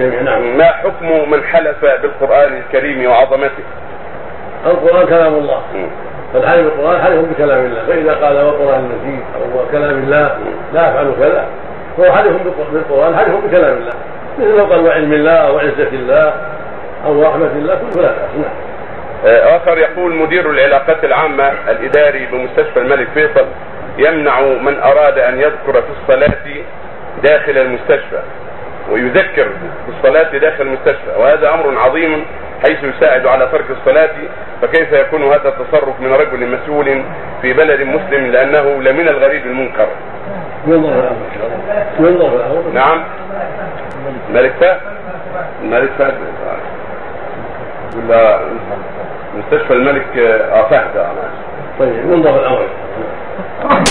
نعم. ما حكم من حلف بالقرآن الكريم وعظمته؟ القرآن كلام الله. فالحلف بالقرآن حلف بكلام الله. فإذا قال والقرآن المجيد أو كلام الله لا أفعل كذا. فهو حلف بالقرآن حلف بكلام الله. مثل لو قال وعلم الله أو عزة الله أو رحمة الله كله لا بأس. نعم. آه، آخر يقول مدير العلاقات العامة الإداري بمستشفى الملك فيصل يمنع من أراد أن يذكر في الصلاة داخل المستشفى. ويذكر في الصلاة داخل المستشفى. وهذا أمر عظيم حيث يساعد على ترك الصلاة فكيف يكون هذا التصرف من رجل مسؤول في بلد مسلم لأنه لمن الغريب المنكر؟ نعم. الملك فهد؟ الملك فهد. ولا مستشفى الملك آه فهد. طيب ينظر في الأمر